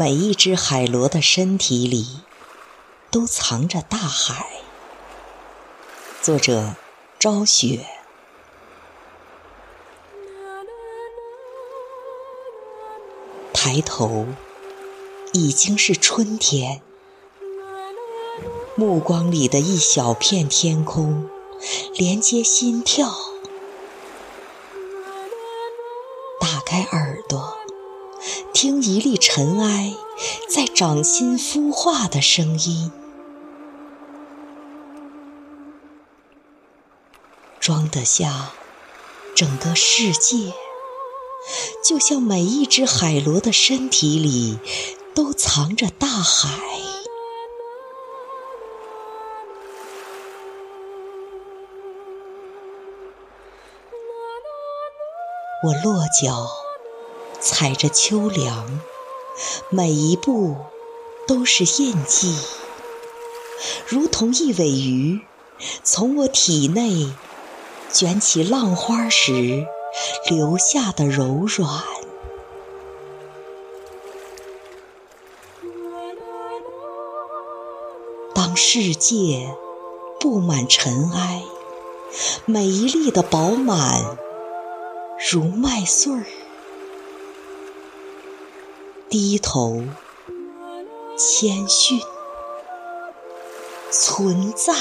每一只海螺的身体里都藏着大海。作者：昭雪。抬头，已经是春天。目光里的一小片天空，连接心跳。打开耳朵。听一粒尘埃在掌心孵化的声音，装得下整个世界，就像每一只海螺的身体里都藏着大海。我落脚。踩着秋凉，每一步都是印记，如同一尾鱼从我体内卷起浪花时留下的柔软。当世界布满尘埃，每一粒的饱满如麦穗儿。低头，谦逊，存在。